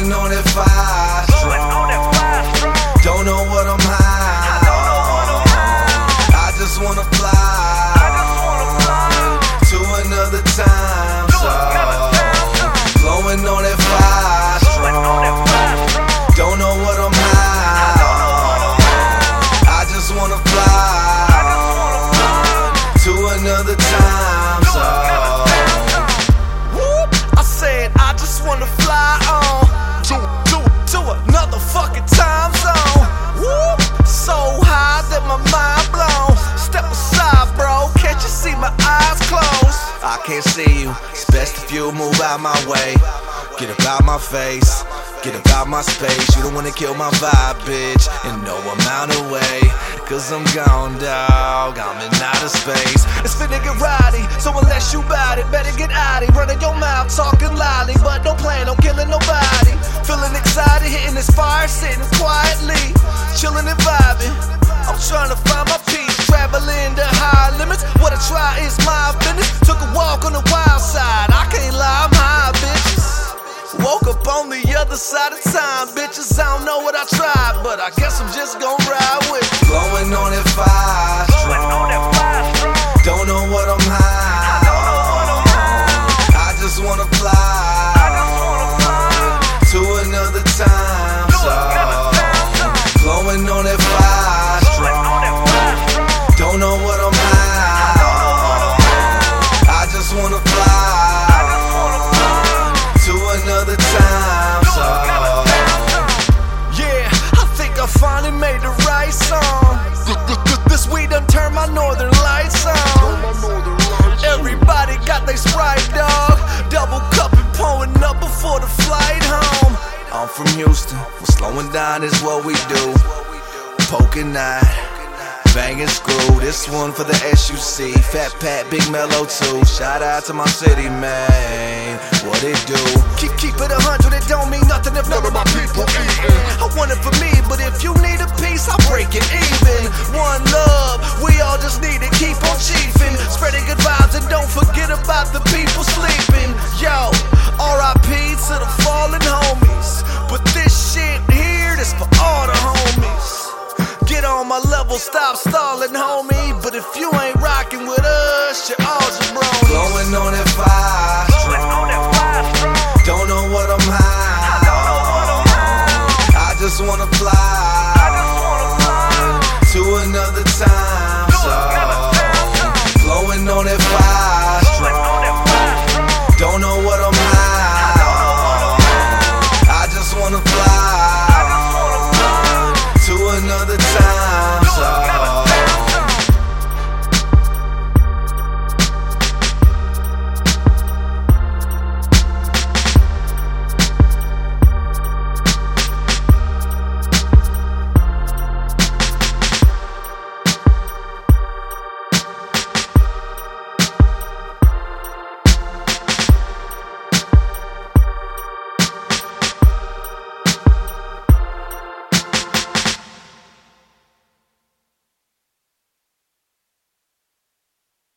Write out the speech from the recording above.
going on at five. Move out my way. Get about my face, get about my space. You don't wanna kill my vibe, bitch, in no amount of way. Cause I'm gone, dog. I'm in outer space. It's finna get rowdy, so unless you bout it, better get out it. Running your mouth, talking loudly, but don't plan on killing nobody. Feeling excited, hitting this fire, sitting quietly, chilling and vibing. I'm trying to find my peace, other side of time, bitches. I don't know what I tried, but I guess I'm just gonna ride with it. Blowing on that fire from Houston, well, slowing down is what we do. Poking night, banging screw. This one for the SUC. Fat Pat, Big Mello too. Shout out to my city, man. What it do? Keep keep it a hundred, it don't mean nothing if none of my people eating. I want it for me, but if you need a piece, I'll level, stop stalling, homie. But if you ain't rocking with us, you're all